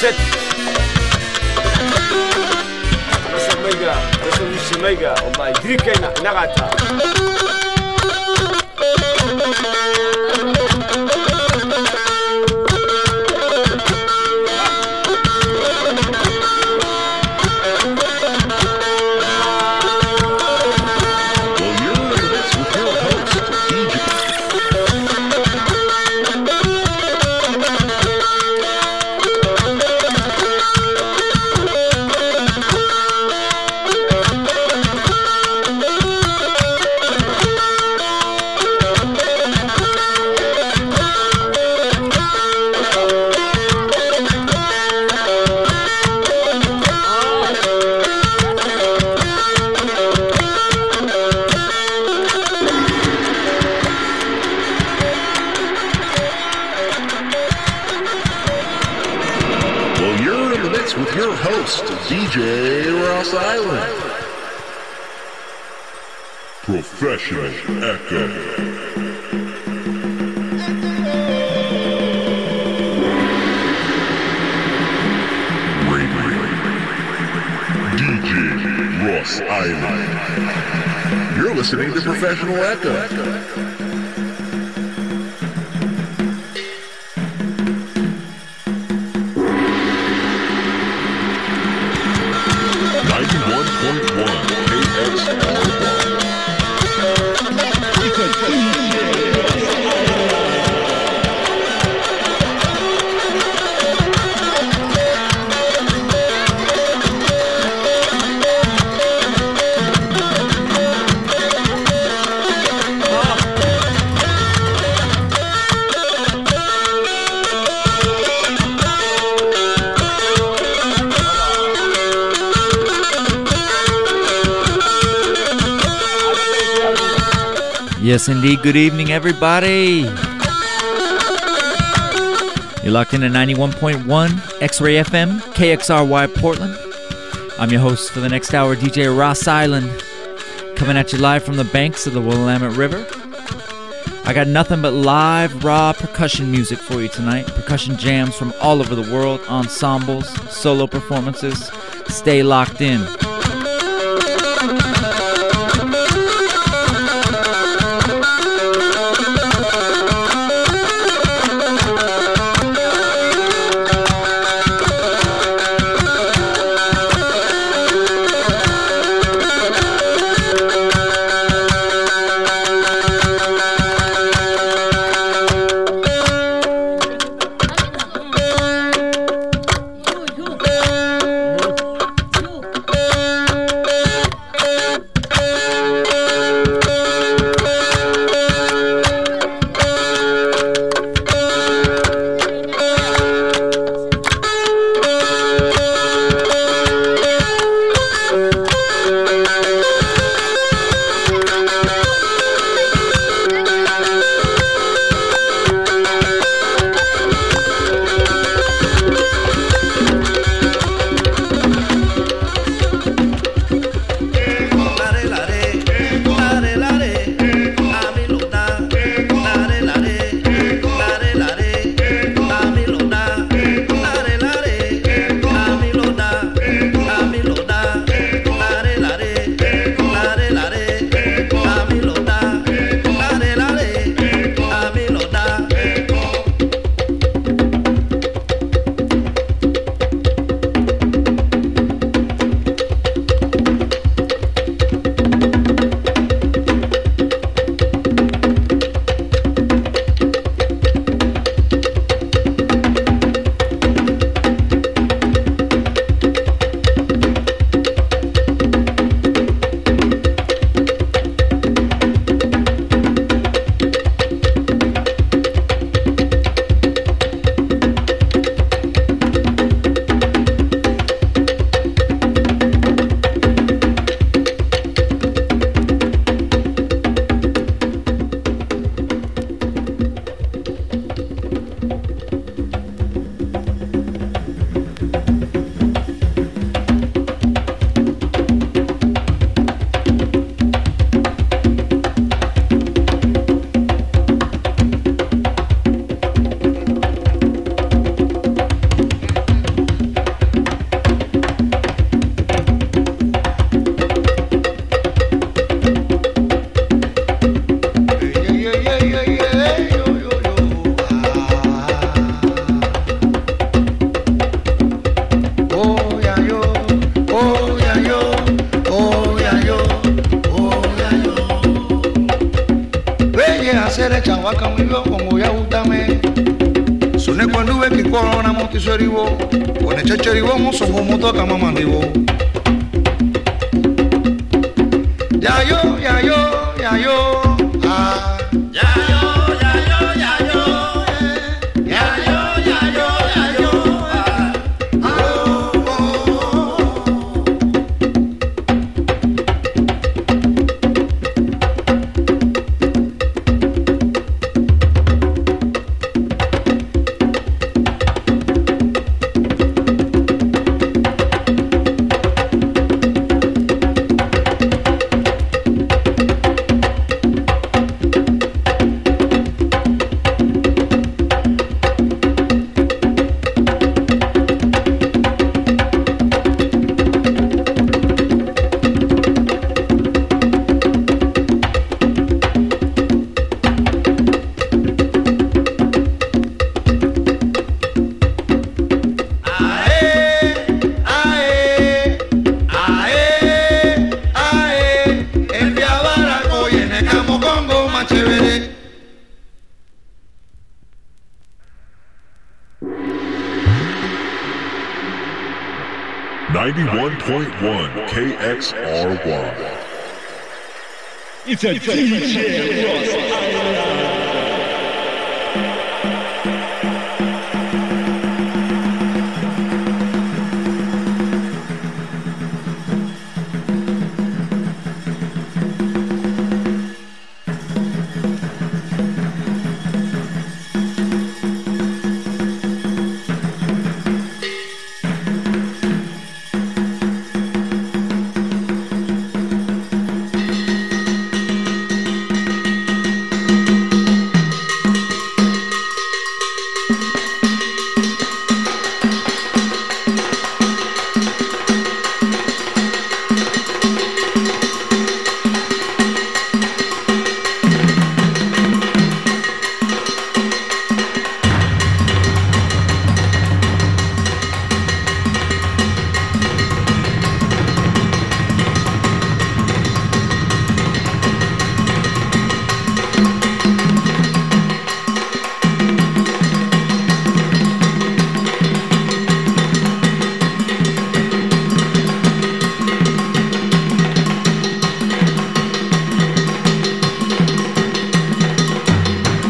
siyaaad amayga rasul mishmayga wallahi dirikayna inaqataa the mix with your host, DJ Ross Island. Professional Echo. Ross Island. You're listening to Professional Echo. Ninety-one point Yes, indeed. Good evening, everybody. You're locked in at 91.1 X Ray FM, KXRY Portland. I'm your host for the next hour, DJ Ross Island, coming at you live from the banks of the Willamette River. I got nothing but live, raw percussion music for you tonight. Percussion jams from all over the world, ensembles, solo performances. Stay locked in. vieja sere chawaka mwivyo kongo ya utame sune kwa nduwe kikolo na motiso eribo kone cheche eribo musongo motoka mamandibo yayo yayo yayo 91.1 KXRY. It's a, DJ Ross.